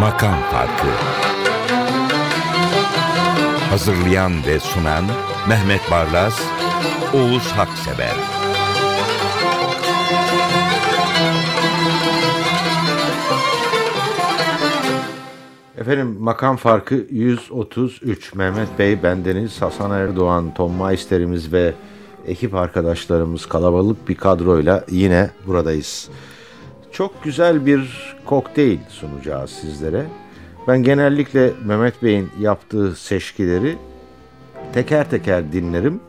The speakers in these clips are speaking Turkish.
Makam Farkı. Hazırlayan ve sunan Mehmet Barlas, Oğuz Haksever Efendim makam farkı 133 Mehmet Bey, bendeniz Hasan Erdoğan, Tom Meister'imiz ve ekip arkadaşlarımız kalabalık bir kadroyla yine buradayız. Çok güzel bir kokteyl sunacağız sizlere. Ben genellikle Mehmet Bey'in yaptığı seçkileri teker teker dinlerim.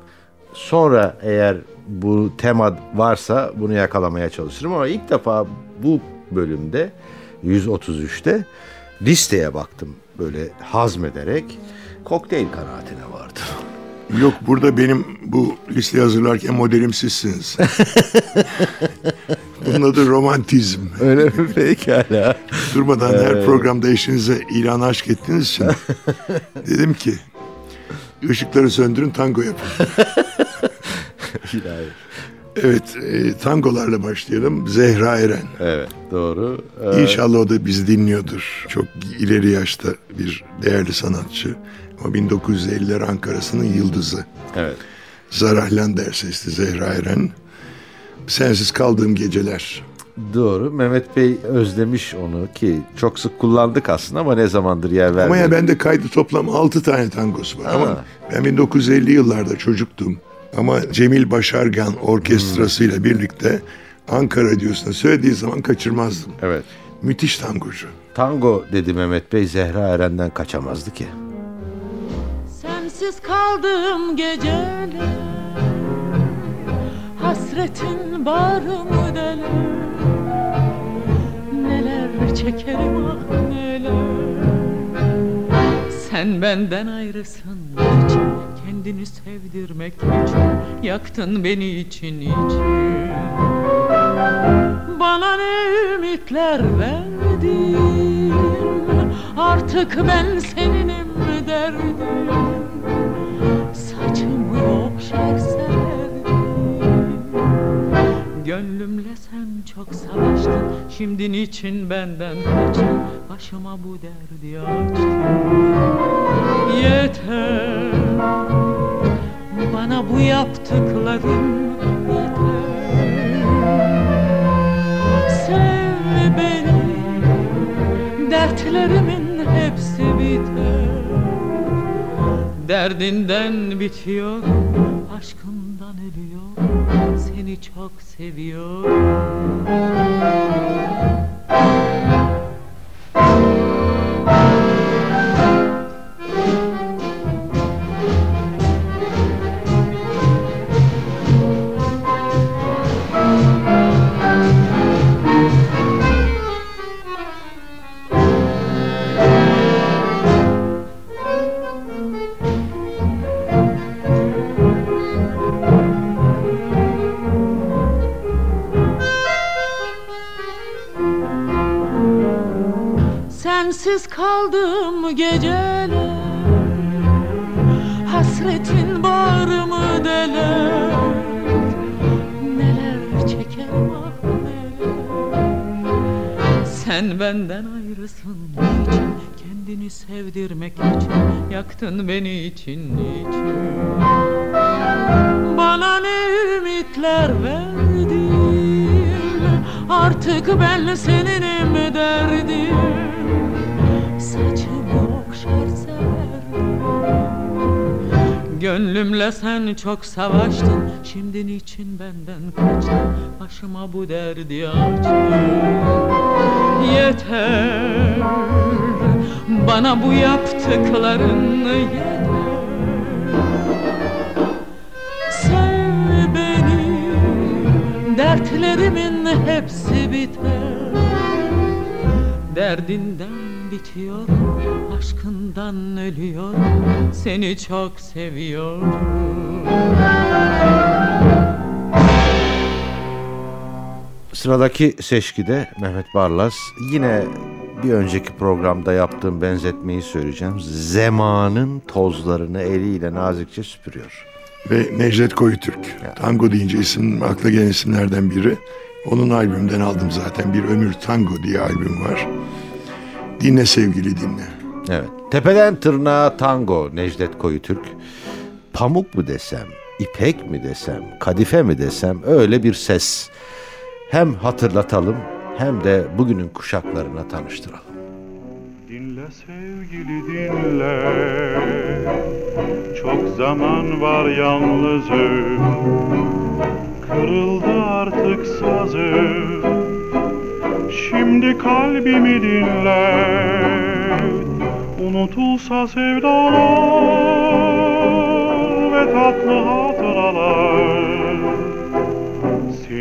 Sonra eğer bu tema varsa bunu yakalamaya çalışırım ama ilk defa bu bölümde 133'te listeye baktım böyle hazmederek kokteyl kanaatine vardım. Yok burada benim bu listeyi hazırlarken modelim sizsiniz. Bunun adı romantizm. Öyle mi pekala? Durmadan her programda eşinize ilan aşk ettiğiniz için dedim ki ışıkları söndürün tango yapın. İlahi. Evet e, tangolarla başlayalım. Zehra Eren. Evet doğru. Ee, İnşallah o da bizi dinliyordur. Çok ileri yaşta bir değerli sanatçı. Ama 1950'ler Ankara'sının yıldızı. evet. Zarah Lander sesli Zehra Eren. Sensiz kaldığım geceler. Doğru. Mehmet Bey özlemiş onu ki çok sık kullandık aslında ama ne zamandır yer vermedik. Ama ya bende kaydı toplam 6 tane tangosu var. Ama Ha. ben 1950 yıllarda çocuktum. Ama Cemil Başargan orkestrasıyla birlikte Ankara Radyosu'na söylediği zaman kaçırmazdım. Evet. Müthiş tangocu. Tango dedi Mehmet Bey Zehra Eren'den kaçamazdı ki. Sensiz kaldım geceler Hasretin bağrımı deler Neler çekerim ah neler Sen benden ayrısın için Kendini sevdirmek için Yaktın beni için için Bana ne ümitler verdin? Artık ben seninim derdim. Saçımı okşar sevdim. Gönlümle sen çok savaştın. Şimdi niçin benden kaçtın? Başıma bu derdi açtın. Yeter Bana bu yaptıkların yeter. Sev beni Dertlerimin hepsi biter. Derdinden bitiyor Aşkından ölüyor Seni çok seviyorum için Yaktın beni için niçin Bana ne ümitler verdin? Artık ben seninim derdim. Saçımı okşar Gönlümle sen çok savaştın. Şimdi niçin benden kaçtın? Başıma bu derdi açtın. Yeter Bana bu yaptıkların yeter Sev beni Dertlerimin hepsi biter. Derdinden bitiyor Aşkından ölüyor. Seni çok seviyorum. Sıradaki seçkide Mehmet Barlas. Yine bir önceki programda yaptığım benzetmeyi söyleyeceğim. Zemanın tozlarını eliyle nazikçe süpürüyor. Ve Necdet Koyutürk. Tango deyince isim akla gelen isimlerden biri. Onun albümünden aldım zaten. Bir Ömür Tango diye albüm var. Dinle sevgili dinle. Evet. Tepeden tırnağa tango Necdet Koyutürk. Pamuk mu desem, ipek mi desem, kadife mi desem öyle bir ses. Hem hatırlatalım hem de bugünün kuşaklarına tanıştıralım. Dinle sevgili dinle. Çok zaman var yalnızım. Kırıldı artık sazım. Şimdi kalbimi dinle. Unutulsa sevdalar Ve tatlı hatıralar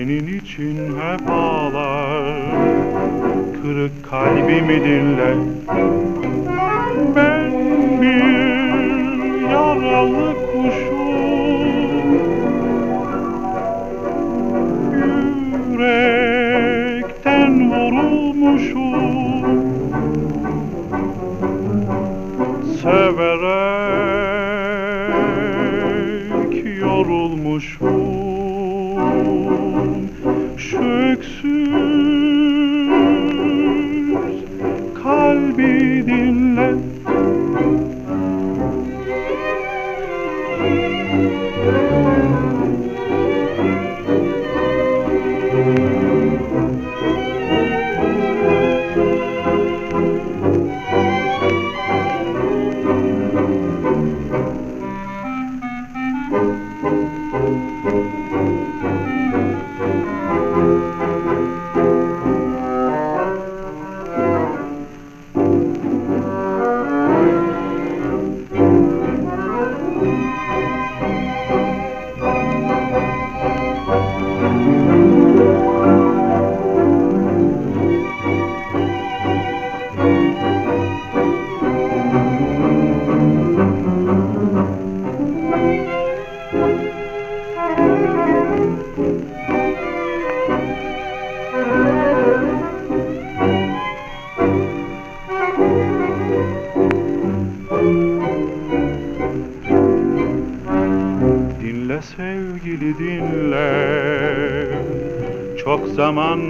Senin için hep ağlar Kırık kalbimi dinle. Ben bir yaralı kuşum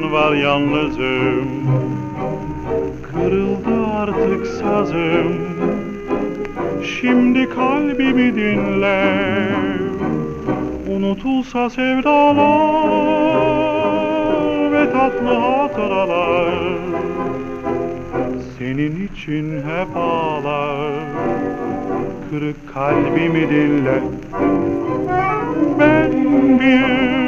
zaman var yalnızım. Kırıldı artık sazım. Şimdi kalbimi dinle. Unutulsa sevdalar Ve tatlı hatıralar. Senin için hep ağlar. Kırık kalbimi dinle. Ben bir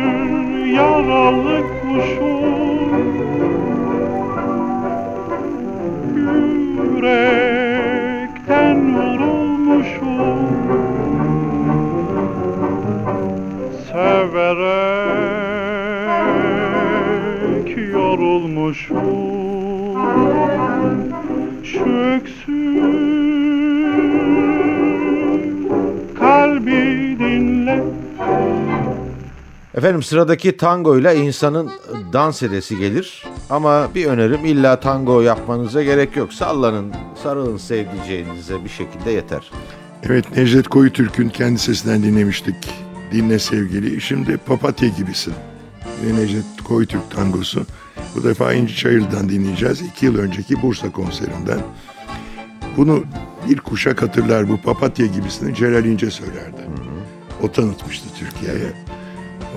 Efendim sıradaki tango ile insanın dans edesi gelir. Ama bir önerim illa tango yapmanıza gerek yok. Sallanın, sarılın sevdiceğinize bir şekilde yeter. Evet Necdet Koyutürk'ün kendi sesinden dinlemiştik. Dinle sevgili. Şimdi Papatya gibisin. Ve Necdet Koyutürk tangosu. Bu defa İnci Çayır'dan dinleyeceğiz. İki yıl önceki Bursa konserinden. Bunu bir kuşak hatırlar bu Papatya gibisini Celal İnce söylerdi. O tanıtmıştı Türkiye'ye.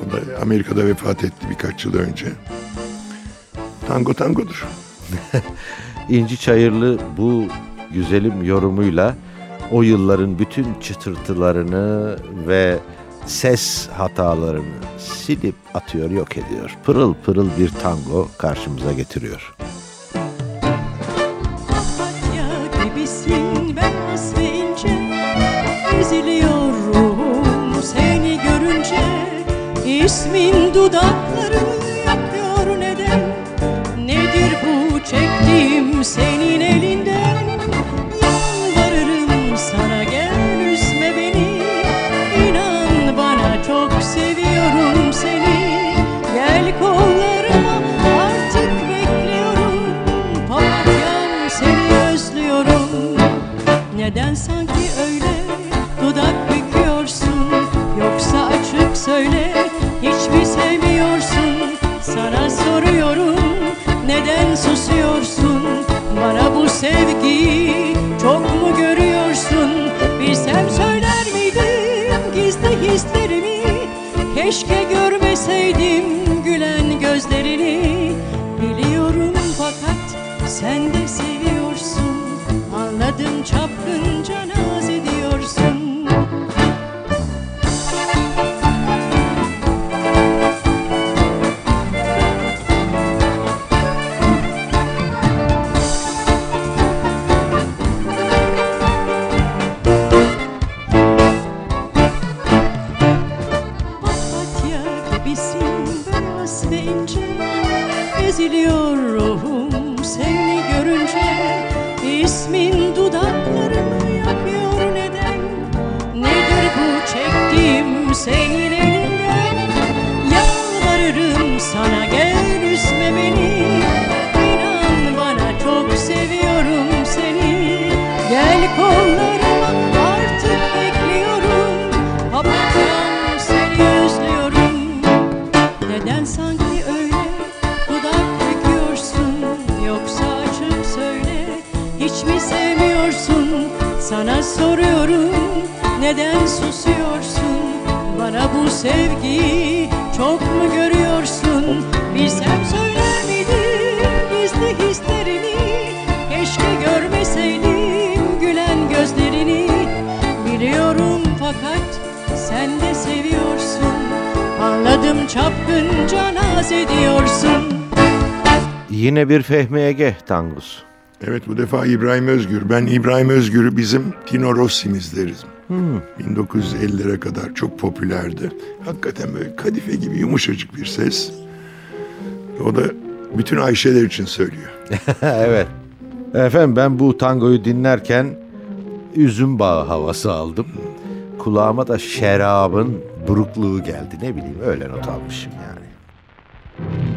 O da Amerika'da vefat etti birkaç yıl önce. Tango tangodur. İnci Çayırlı bu güzelim yorumuyla o yılların bütün çıtırtılarını ve ses hatalarını silip atıyor, yok ediyor. Pırıl pırıl bir tango karşımıza getiriyor. dudakların yapıyor neden? Nedir bu çektiğim senin elinden? Yalvarırım sana gel üzme beni. İnan bana çok seviyorum seni. Gel kollarıma artık bekliyorum. Papatyam seni özlüyorum. Neden sana Keşke soruyorum neden susuyorsun? Bana bu sevgiyi çok mu görüyorsun? Bilsem söyler miydim gizli hislerini? Keşke görmeseydim gülen gözlerini. Biliyorum fakat sen de seviyorsun. Anladım çapkınca naz ediyorsun. Yine bir Fehmi Ege tangosu. Evet bu defa İbrahim Özgür. Ben İbrahim Özgür'ü bizim Tino Rossi'miz deriz. 1950'lere kadar çok popülerdi. Hakikaten böyle kadife gibi yumuşacık bir ses. O da bütün Ayşeler için söylüyor. evet. Efendim ben bu tangoyu dinlerken üzüm bağı havası aldım. Kulağıma da şerabın burukluğu geldi. Ne bileyim öyle not almışım yani.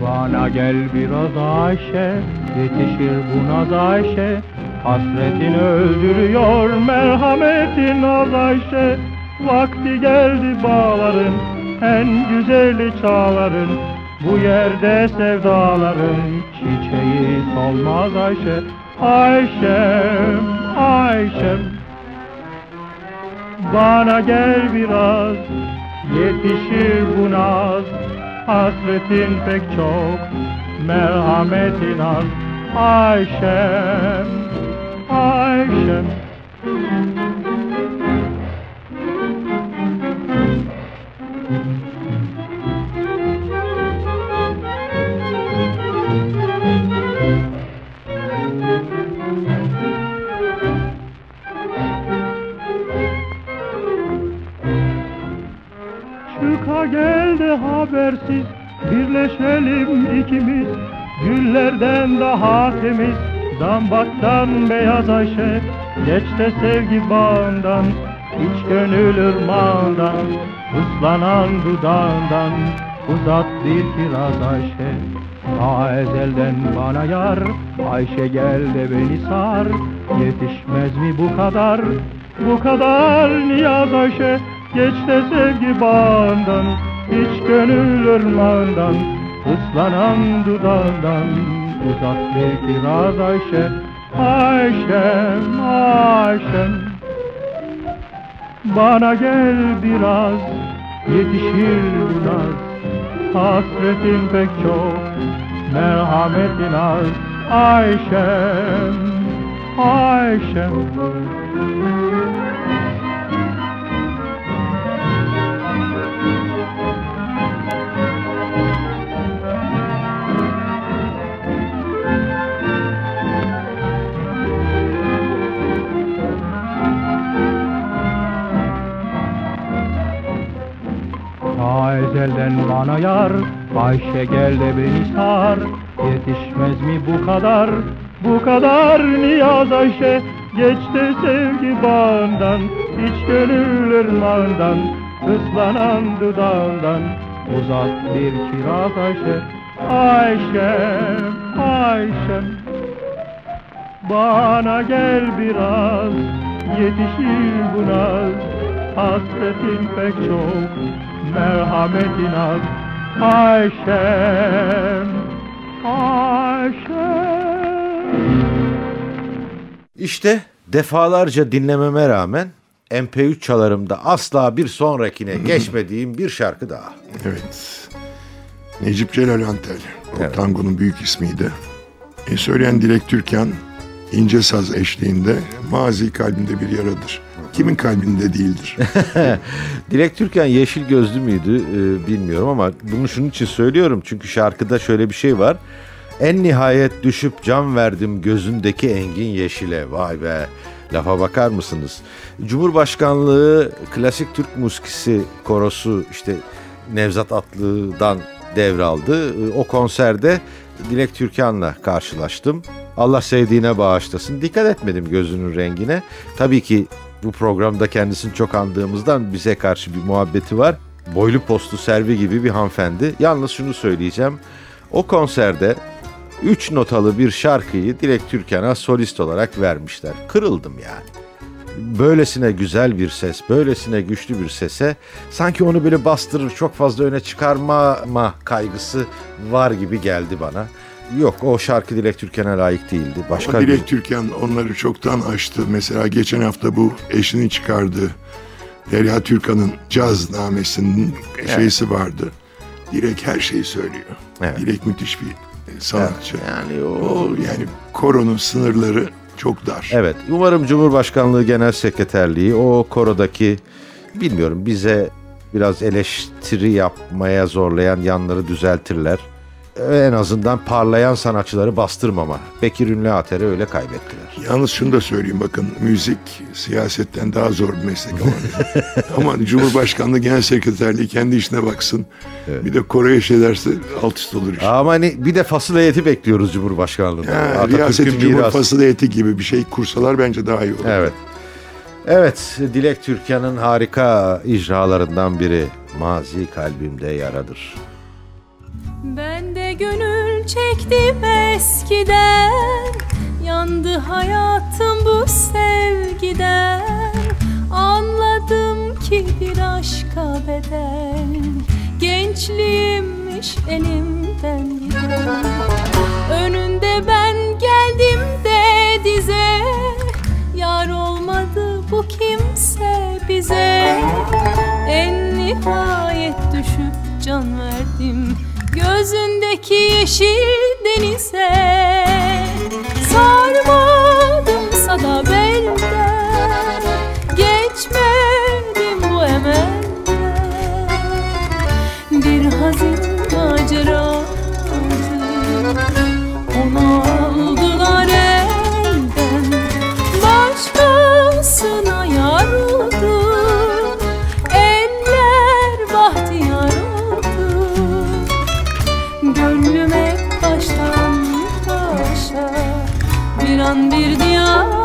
Bana gel biraz Ayşe, yetişir buna da Ayşe. Hasretin öldürüyor, merhametin az Ayşe. Vakti geldi bağların, en güzeli çağların. Bu yerde sevdaların çiçeği solmaz Ayşe. Ayşem, Ayşem. Bana gel biraz, yetişir bu naz. Hasretin pek çok, merhametin az. Ayşem, Ayşem. Habersiz. Birleşelim ikimiz Güllerden daha temiz. Dambaktan beyaz Ayşe Geç de sevgi bağından. İç gönül ırmağından Islanan dudağından. Uzat bir kiraz Ayşe Ta ezelden bana yar. Ayşe gel de beni sar Yetişmez mi bu kadar? Bu kadar niyaz Ayşe Geç de sevgi bağından İç gönül ırmağından Islanan dudağından. Uzat bir kiraz Ayşe Ayşem, Ayşem Bana gel biraz Yetişir bu naz Hasretin pek çok Merhametin az. Ayşem, Ayşem Ta ezelden bana yar Ayşe gel de beni sar. Yetişmez mi bu kadar? Bu kadar niyaz Ayşe? Geç de sevgi bağından İç gönül ırmağından Islanan dudağından. Uzat bir kiraz Ayşe Ayşem, Ayşem Bana gel biraz Yetişir bu naz. Hasretin pek çok Merhametin az Ayşem Ayşem İşte defalarca dinlememe rağmen MP3 çalarımda asla bir sonrakine geçmediğim bir şarkı daha. Evet. Necip Celal Antel. O Evet. tangonun büyük ismiydi. E, söyleyen Dilek Türkan ince saz eşliğinde mazi kalbinde bir yaradır. Kimin kalbinde değildir? Dilek Türkan yeşil gözlü müydü e, bilmiyorum ama bunu şunun için söylüyorum. Çünkü şarkıda şöyle bir şey var. En nihayet düşüp can verdim gözündeki engin yeşile. Vay be lafa bakar mısınız? Cumhurbaşkanlığı klasik Türk muskisi korosu işte Nevzat Atlı'dan devraldı. E, O konserde Dilek Türkan'la karşılaştım. Allah sevdiğine bağışlasın. Dikkat etmedim gözünün rengine. Tabii ki bu programda kendisini çok andığımızdan bize karşı bir muhabbeti var. Boylu postlu servi gibi bir hanımefendi. Yalnız şunu söyleyeceğim. O konserde 3 notalı bir şarkıyı Dilek Türkan'a solist olarak vermişler. Kırıldım yani. Böylesine güzel bir ses, böylesine güçlü bir sese sanki onu böyle bastırır, çok fazla öne çıkarmama kaygısı var gibi geldi bana. Yok o şarkı Dilek Türkan'a layık değildi. Başka Ama bir... Dilek Türkan onları çoktan aştı. Mesela geçen hafta bu eşinin çıkardığı Derya Türkan'ın caz namesinin şeysi vardı. Dilek her şeyi söylüyor. Evet. Dilek müthiş bir e, sanatçı. Yani O o yani koronun sınırları çok dar. Evet, umarım Cumhurbaşkanlığı Genel Sekreterliği o korodaki bilmiyorum bize biraz eleştiri yapmaya zorlayan yanları düzeltirler. En azından parlayan sanatçıları bastırmama. Bekir Ünlü Ater'i öyle kaybettiler. Yalnız şunu da söyleyeyim bakın müzik siyasetten daha zor bir meslek ama. ama Cumhurbaşkanlığı Genel Sekreterliği kendi işine baksın. Bir de Kore'ye şey derse alt üst olur iş. Ama hani bir de fasıl heyeti bekliyoruz Cumhurbaşkanlığında. Atatürk'ün Riyaseti mirası. Cumhurfasıl heyeti gibi bir şey kursalar bence daha iyi olur. Evet. Evet, Dilek Türkan'ın harika icralarından biri. Mazi kalbimde yaradır. Ben çektim eskiden Yandı hayatım bu sevgiden. Anladım ki bir aşka bedel Gençliğimmiş elimden giden. Önünde ben geldim de dize Yar olmadı bu kimse bize. En nihayet düşüp can verdim Gözündeki yeşil denize Sarmadım Bir an bir diyar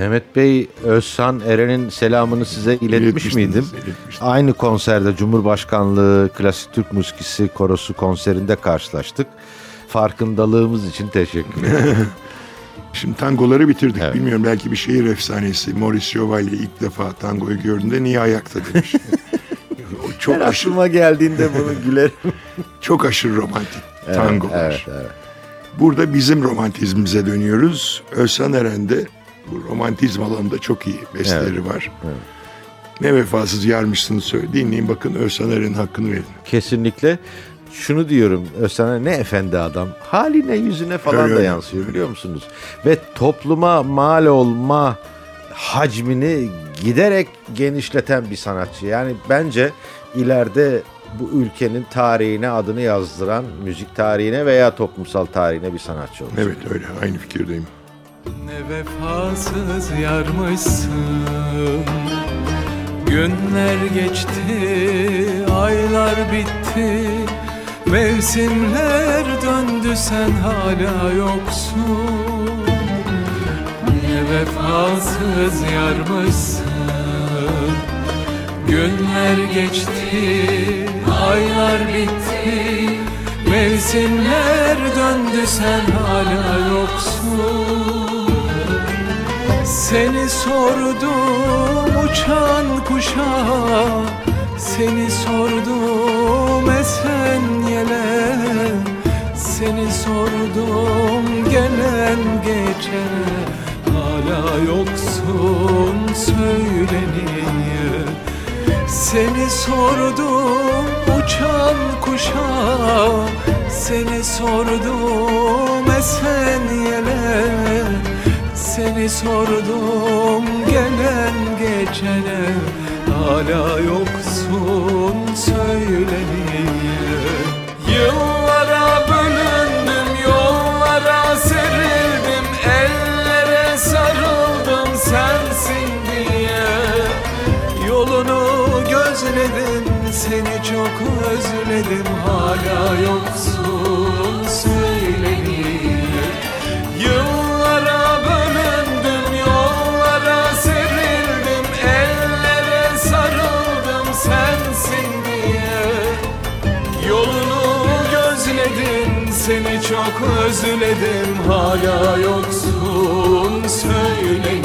Mehmet Bey Özsan Eren'in selamını size iletmiş miydim? iletmiştim. Aynı konserde Cumhurbaşkanlığı Klasik Türk Müzikisi Korosu konserinde karşılaştık. Farkındalığımız için teşekkür ederim. Şimdi tangoları bitirdik. Evet. Bilmiyorum belki bir şehir efsanesi. Maurice Chevalier ilk defa tangoyu gördüğünde niye ayakta demiş. Çok Her aşırı, aklıma geldiğinde bunu gülerim. çok aşırı romantik tangolar. Evet, evet. Burada bizim romantizmimize dönüyoruz. Özhan Eren'de bu romantizm alanında çok iyi besteleri var. Ne vefasız yarmışsınız söyle. Dinleyin bakın Özhan Eren'in hakkını verin. Kesinlikle. Şunu diyorum Özcan'a ne efendi adam. Haline yüzüne falan Öyle da öyle. yansıyor biliyor musunuz? Ve topluma mal olma hacmini giderek genişleten bir sanatçı. Yani bence ileride bu ülkenin tarihine adını yazdıran müzik tarihine veya toplumsal tarihine bir sanatçı olacak. Evet öyle aynı fikirdeyim. Ne vefasız yarmışsın. Günler geçti, aylar bitti. Mevsimler döndü sen hala yoksun. Ne vefasız yarmışsın. Günler geçti, aylar bitti. Mevsimler döndü sen hala yoksun Seni sordum uçan kuşa Seni sordum esen yele. Seni sordum gelen geçene Hala yoksun söyle niye seni sordum uçan kuşa Seni sordum esen yele Seni sordum gelen geçene Hala yoksun söyle niye Yıllara bölündüm yollara serildim Ellere sarıldım sensin diye. Yolunu gözledim seni çok özledim hala yoksun çok özledim. Hala yoksun söyle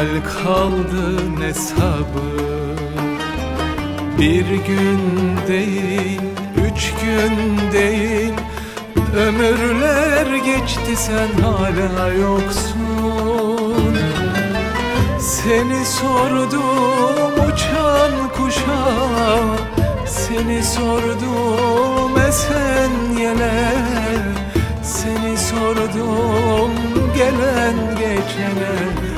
hal kaldı ne sabır Bir gün değil, üç gün değil Ömürler geçti sen hala yoksun. Seni sordum uçan kuşa Seni sordum esen yele. Seni sordum gelen geçene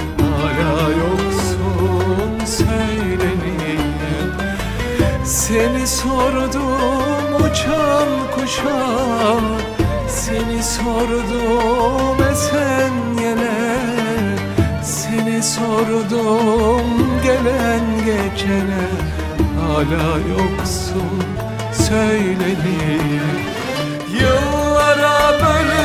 Hala yoksun söyle niye Seni sordum uçan kuşa Seni sordum esen yele Seni sordum gelen geçene. Hala yoksun söyle niye Yıllara bölündüm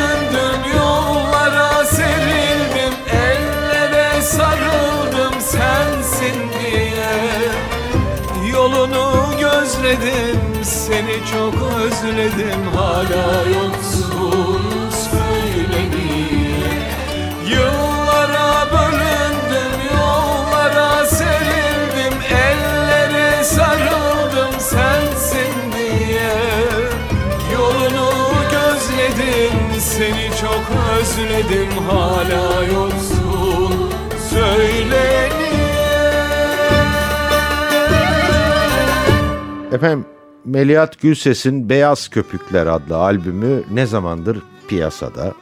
gözledim seni çok özledim. Hala yoksun söyle niye Yıllara bölündüm yollara serildim. Ellere sarıldım sensin diye. Yolunu gözledim seni çok özledim. Hala yoksun Efendim Melihat Gülses'in Beyaz Köpükler adlı albümü ne zamandır piyasada?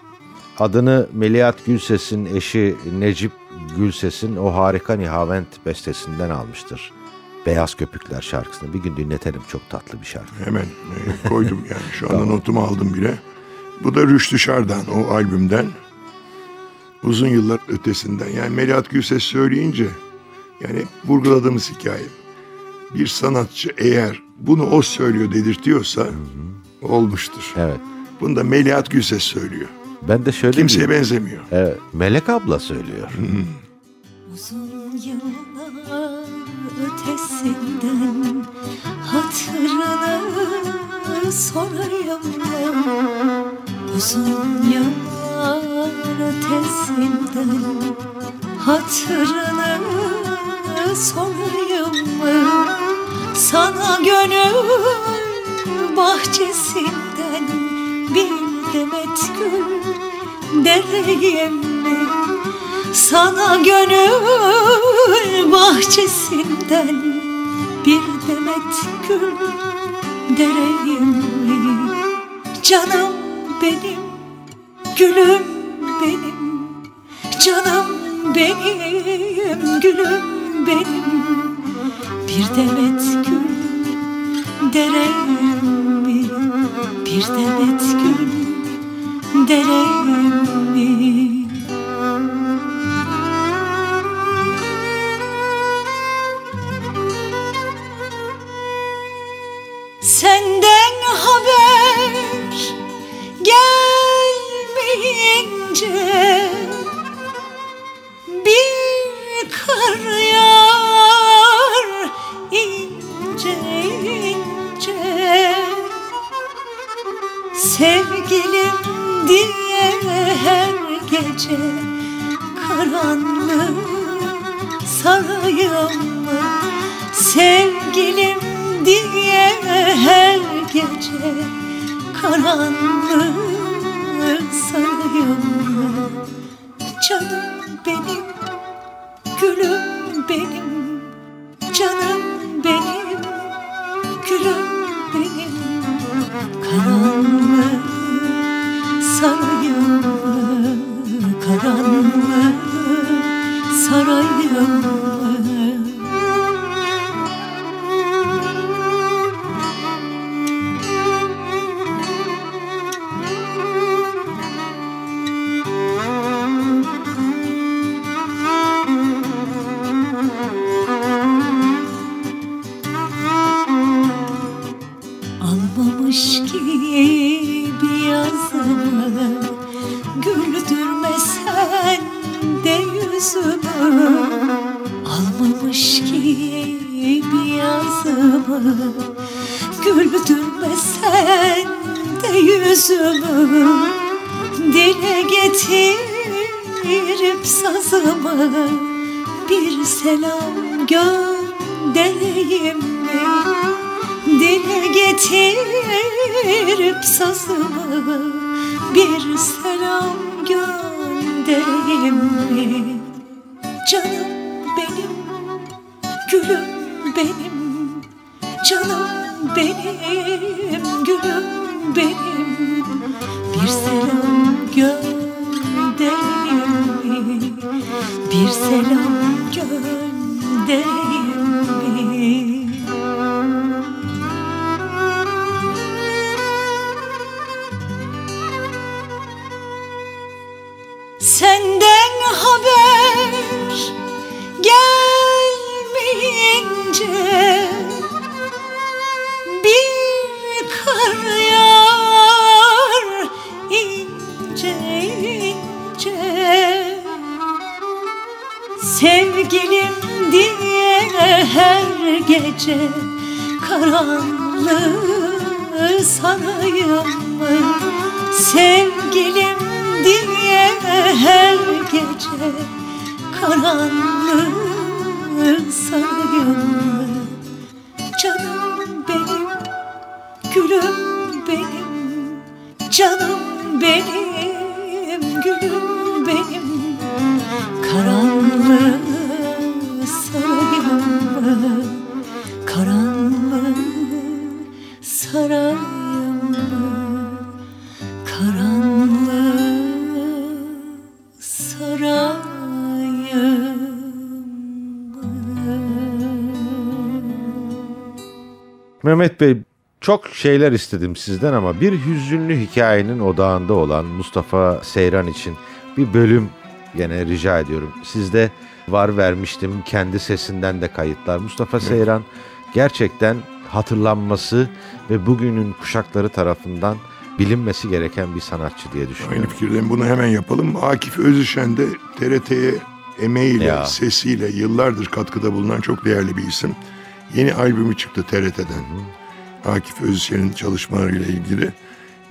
Adını Melihat Gülses'in eşi Necip Gülses'in o harika Nihavent bestesinden almıştır. Beyaz Köpükler şarkısını bir gün dinletelim çok tatlı bir şarkı. Hemen e, koydum yani şu anda notumu aldım bile. Bu da Rüştü Şar'dan o albümden. Uzun yıllar ötesinden yani Melahat Gülses söyleyince yani vurguladığımız hikaye. Bir sanatçı eğer bunu o söylüyor dedirtiyorsa olmuştur. Evet. Bunu da Melahat Gülses söylüyor. Ben de şöyle Kimseye diyeyim. benzemiyor. Evet, Melek abla söylüyor. Uzun yıllar ötesinden hatırını sorayım mı? Uzun yıllar ötesinden hatırını sorayım mı? Sana gönül bahçesinden bir demet gül dereyim mi? Sana gönül bahçesinden bir demet gül dereyim mi? Canım benim, gülüm benim, canım benim, gülüm benim. Bir demet gül dereyim mi? Bir demet gül dereyim mi? De yüzümü Dile getirip sazımı Bir selam göndereyim mi? Dile getirip sazımı Bir selam göndereyim mi? Canım benim, gülüm benim Canım benim, gülüm benim selam göndereyim mi? Bir selam göndereyim Mehmet Bey çok şeyler istedim sizden ama bir hüzünlü hikayenin odağında olan Mustafa Seyran için bir bölüm gene rica ediyorum. Sizde var vermiştim kendi sesinden de kayıtlar. Mustafa Seyran gerçekten hatırlanması ve bugünün kuşakları tarafından bilinmesi gereken bir sanatçı diye düşünüyorum. Aynı fikirdeyim. Bunu hemen yapalım. Akif Özüşen de TRT'ye emeğiyle, Ya. sesiyle yıllardır katkıda bulunan çok değerli bir isim. Yeni albümü çıktı TRT'den. Akif Özüşen'in çalışmalarıyla ilgili.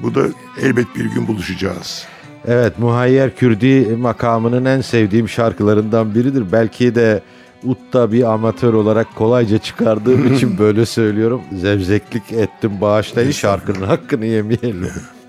Bu da elbet bir gün buluşacağız. Evet, Muhayyer Kürdi makamının en sevdiğim şarkılarından biridir. Belki de Utta bir amatör olarak kolayca çıkardığım için böyle söylüyorum. Zevzeklik ettim bağışlayın şarkının hakkını yemeyelim.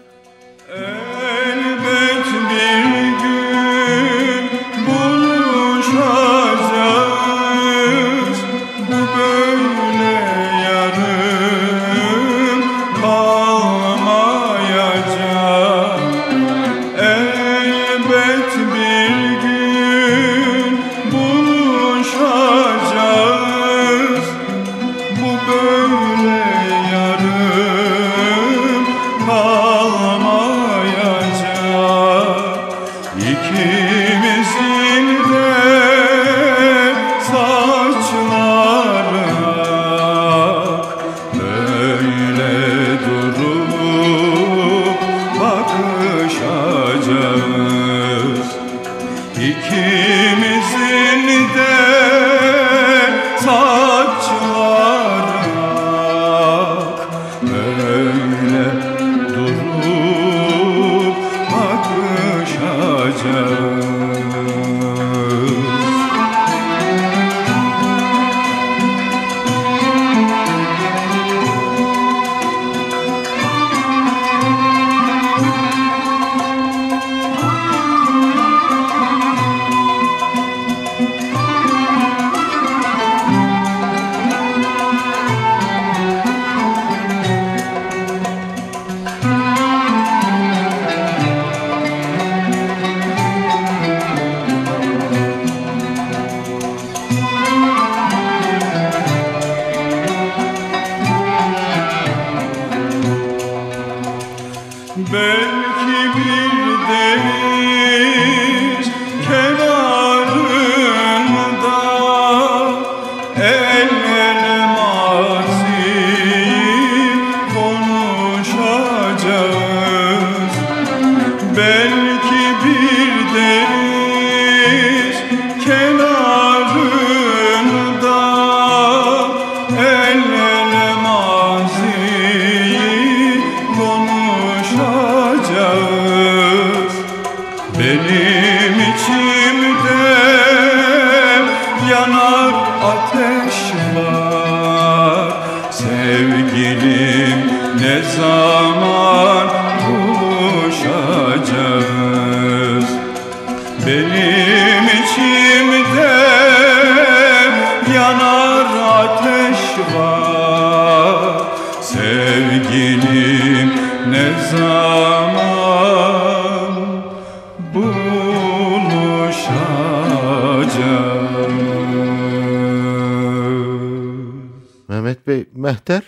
Mehmet Bey, Mehter?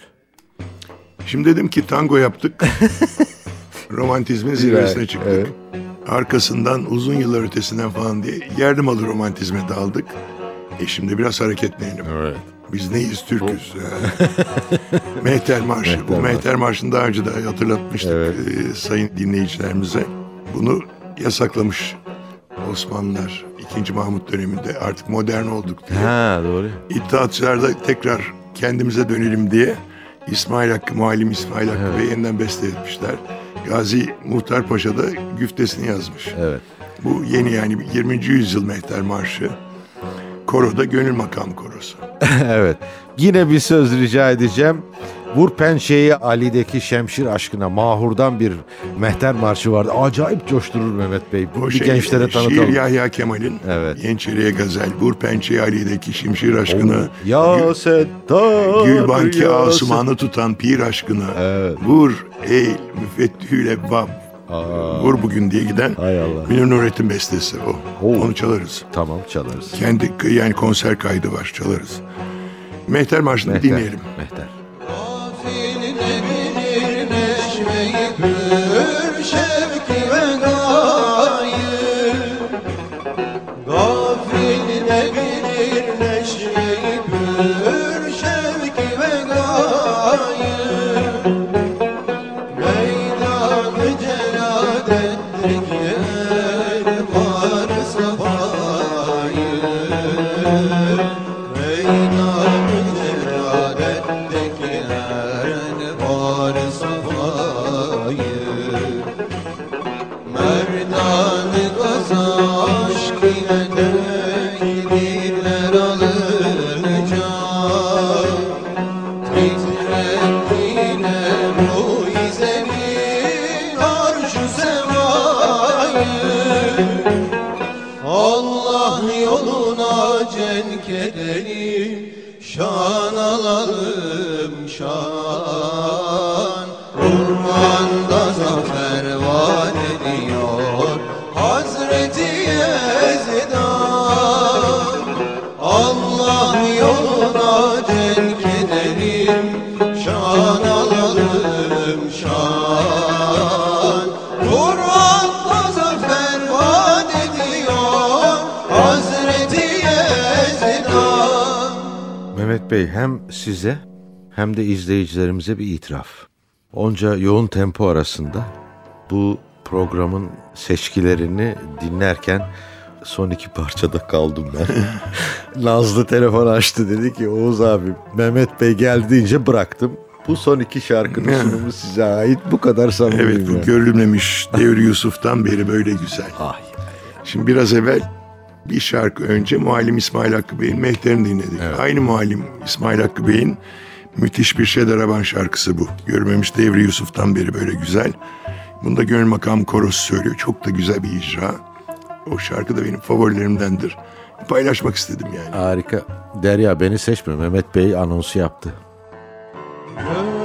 Şimdi dedim ki tango yaptık. Romantizmin zirvesine çıktık. evet. Arkasından uzun yıllar ötesinden falan diye yardım alır romantizme daldık. E şimdi biraz hareketleyelim. Evet. Biz neyiz Türk'üz. Mehter Marşı. Mehter Bu. Mehter Marşı'nı daha önce de hatırlatmıştık Evet. e, sayın dinleyicilerimize. Bunu yasaklamış Osmanlılar 2. Mahmut döneminde artık modern olduk diye. Ha doğru. İttihatçılarda tekrar kendimize dönelim diye İsmail Hakkı, Muallim İsmail Hakkı Bey yeniden beste etmişler. Gazi Muhtar Paşa da güftesini yazmış. Evet. Bu yeni yani 20. yüzyıl Mehter Marşı. Koroda Gönül Makam Korosu. evet. Yine bir söz rica edeceğim. Vur pençeyi Ali'deki şemşir aşkına mahurdan bir mehter marşı vardı. Acayip coşturur Mehmet Bey. O bir şey, gençlere Şiir tanıtalım. Yahya Kemal'in Evet. Yeniçeriye Gazel, Vur Pençe Ali'deki Şimşir aşkına, Ya Settar Gülbanki ya Asuman'ı tutan pir aşkına, Evet. Vur ey müfettihüle bab, Aa, Vur bugün diye giden Hay Allah. Münir Nurettin bestesi o. Oo. Onu çalarız. Tamam çalarız. Kendi yani konser kaydı var çalarız. Mehter Marşı'nı Mehter. dinleyelim. Mehter. De izleyicilerimize bir itiraf. Onca yoğun tempo arasında bu programın seçkilerini dinlerken son iki parçada kaldım ben. Nazlı telefon açtı dedi ki Oğuz abi Mehmet Bey geldi deyince bıraktım. Bu son iki şarkının sunumu size ait bu kadar samimiyim. Evet bu yani. görülmemiş Devri Yusuf'tan beri böyle güzel. Ay. Şimdi biraz evvel bir şarkı önce Muallim İsmail Hakkı Bey'in Mehter'ini dinledik. Aynı Muallim İsmail Hakkı Bey'in müthiş bir Şedaraban şarkısı bu. Görmemiş Devri Yusuf'tan beri böyle güzel. Bunda Gönül Makam Korosu söylüyor. Çok da güzel bir icra. O şarkı da benim favorilerimdendir. Paylaşmak istedim yani. Harika. Derya beni seçme. Mehmet Bey anonsu yaptı. Görülmemiş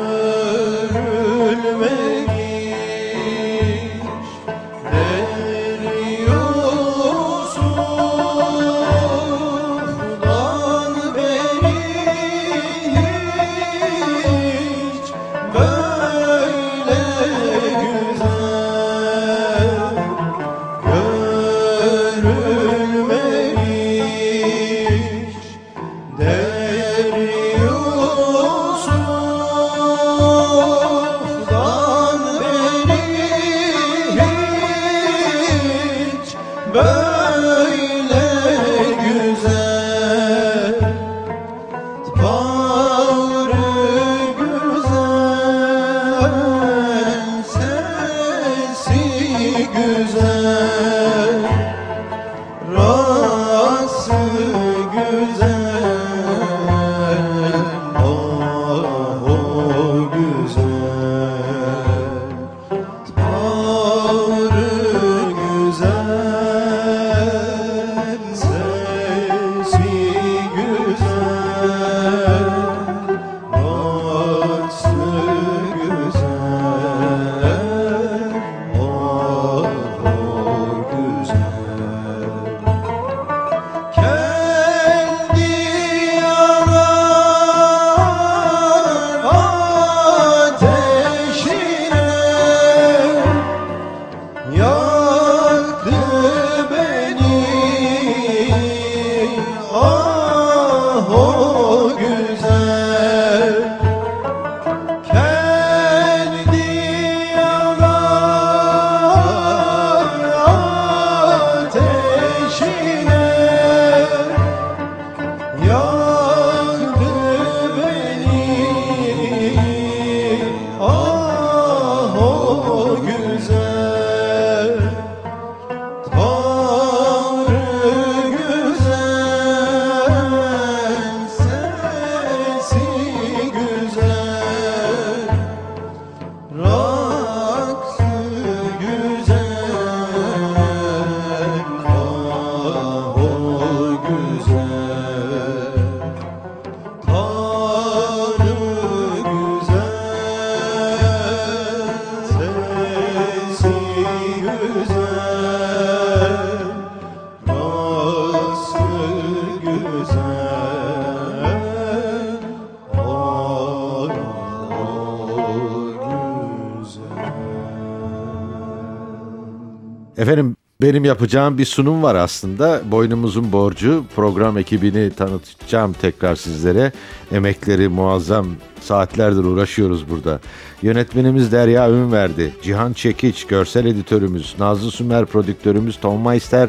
benim yapacağım bir sunum var aslında. Boynumuzun borcu. Program ekibini tanıtacağım tekrar sizlere. Emekleri muazzam. Saatlerdir uğraşıyoruz burada. Yönetmenimiz Derya Ünverdi. Cihan Çekiç, görsel editörümüz, Nazlı Sümer prodüktörümüz Tom Meister,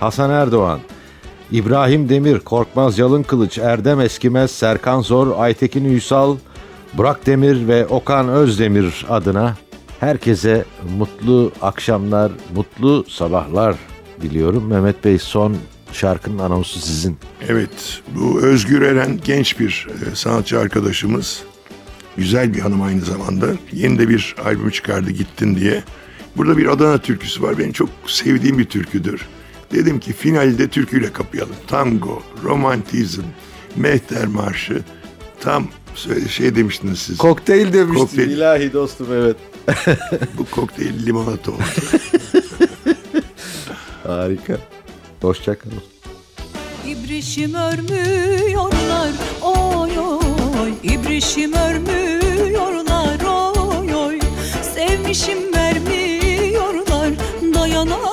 Hasan Erdoğan. İbrahim Demir, Korkmaz Yalın Kılıç, Erdem Eskimez, Serkan Zor, Aytekin Üysal, Burak Demir ve Okan Özdemir adına herkese mutlu akşamlar, mutlu sabahlar diliyorum. Mehmet Bey son şarkının anonsu sizin. Evet, bu Özgür Eren genç bir e, sanatçı arkadaşımız. Güzel bir hanım aynı zamanda. Yeni de bir albüm çıkardı Gittin diye. Burada bir Adana türküsü var. Benim çok sevdiğim bir türküdür. Dedim ki finalde türküyle kapayalım. Tango, romantizm, mehter marşı. Tam şey demiştiniz siz. Kokteyl demiştin Kokteyl. ilahi dostum evet. bu kokteyl limonata oldu. Harika. Hoşçakalın. İbrişim örmüyorlar oy oy İbrişim örmüyorlar oy oy Sevmişim vermiyorlar dayanamam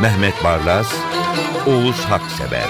Mehmet Barlas, Oğuz Haksever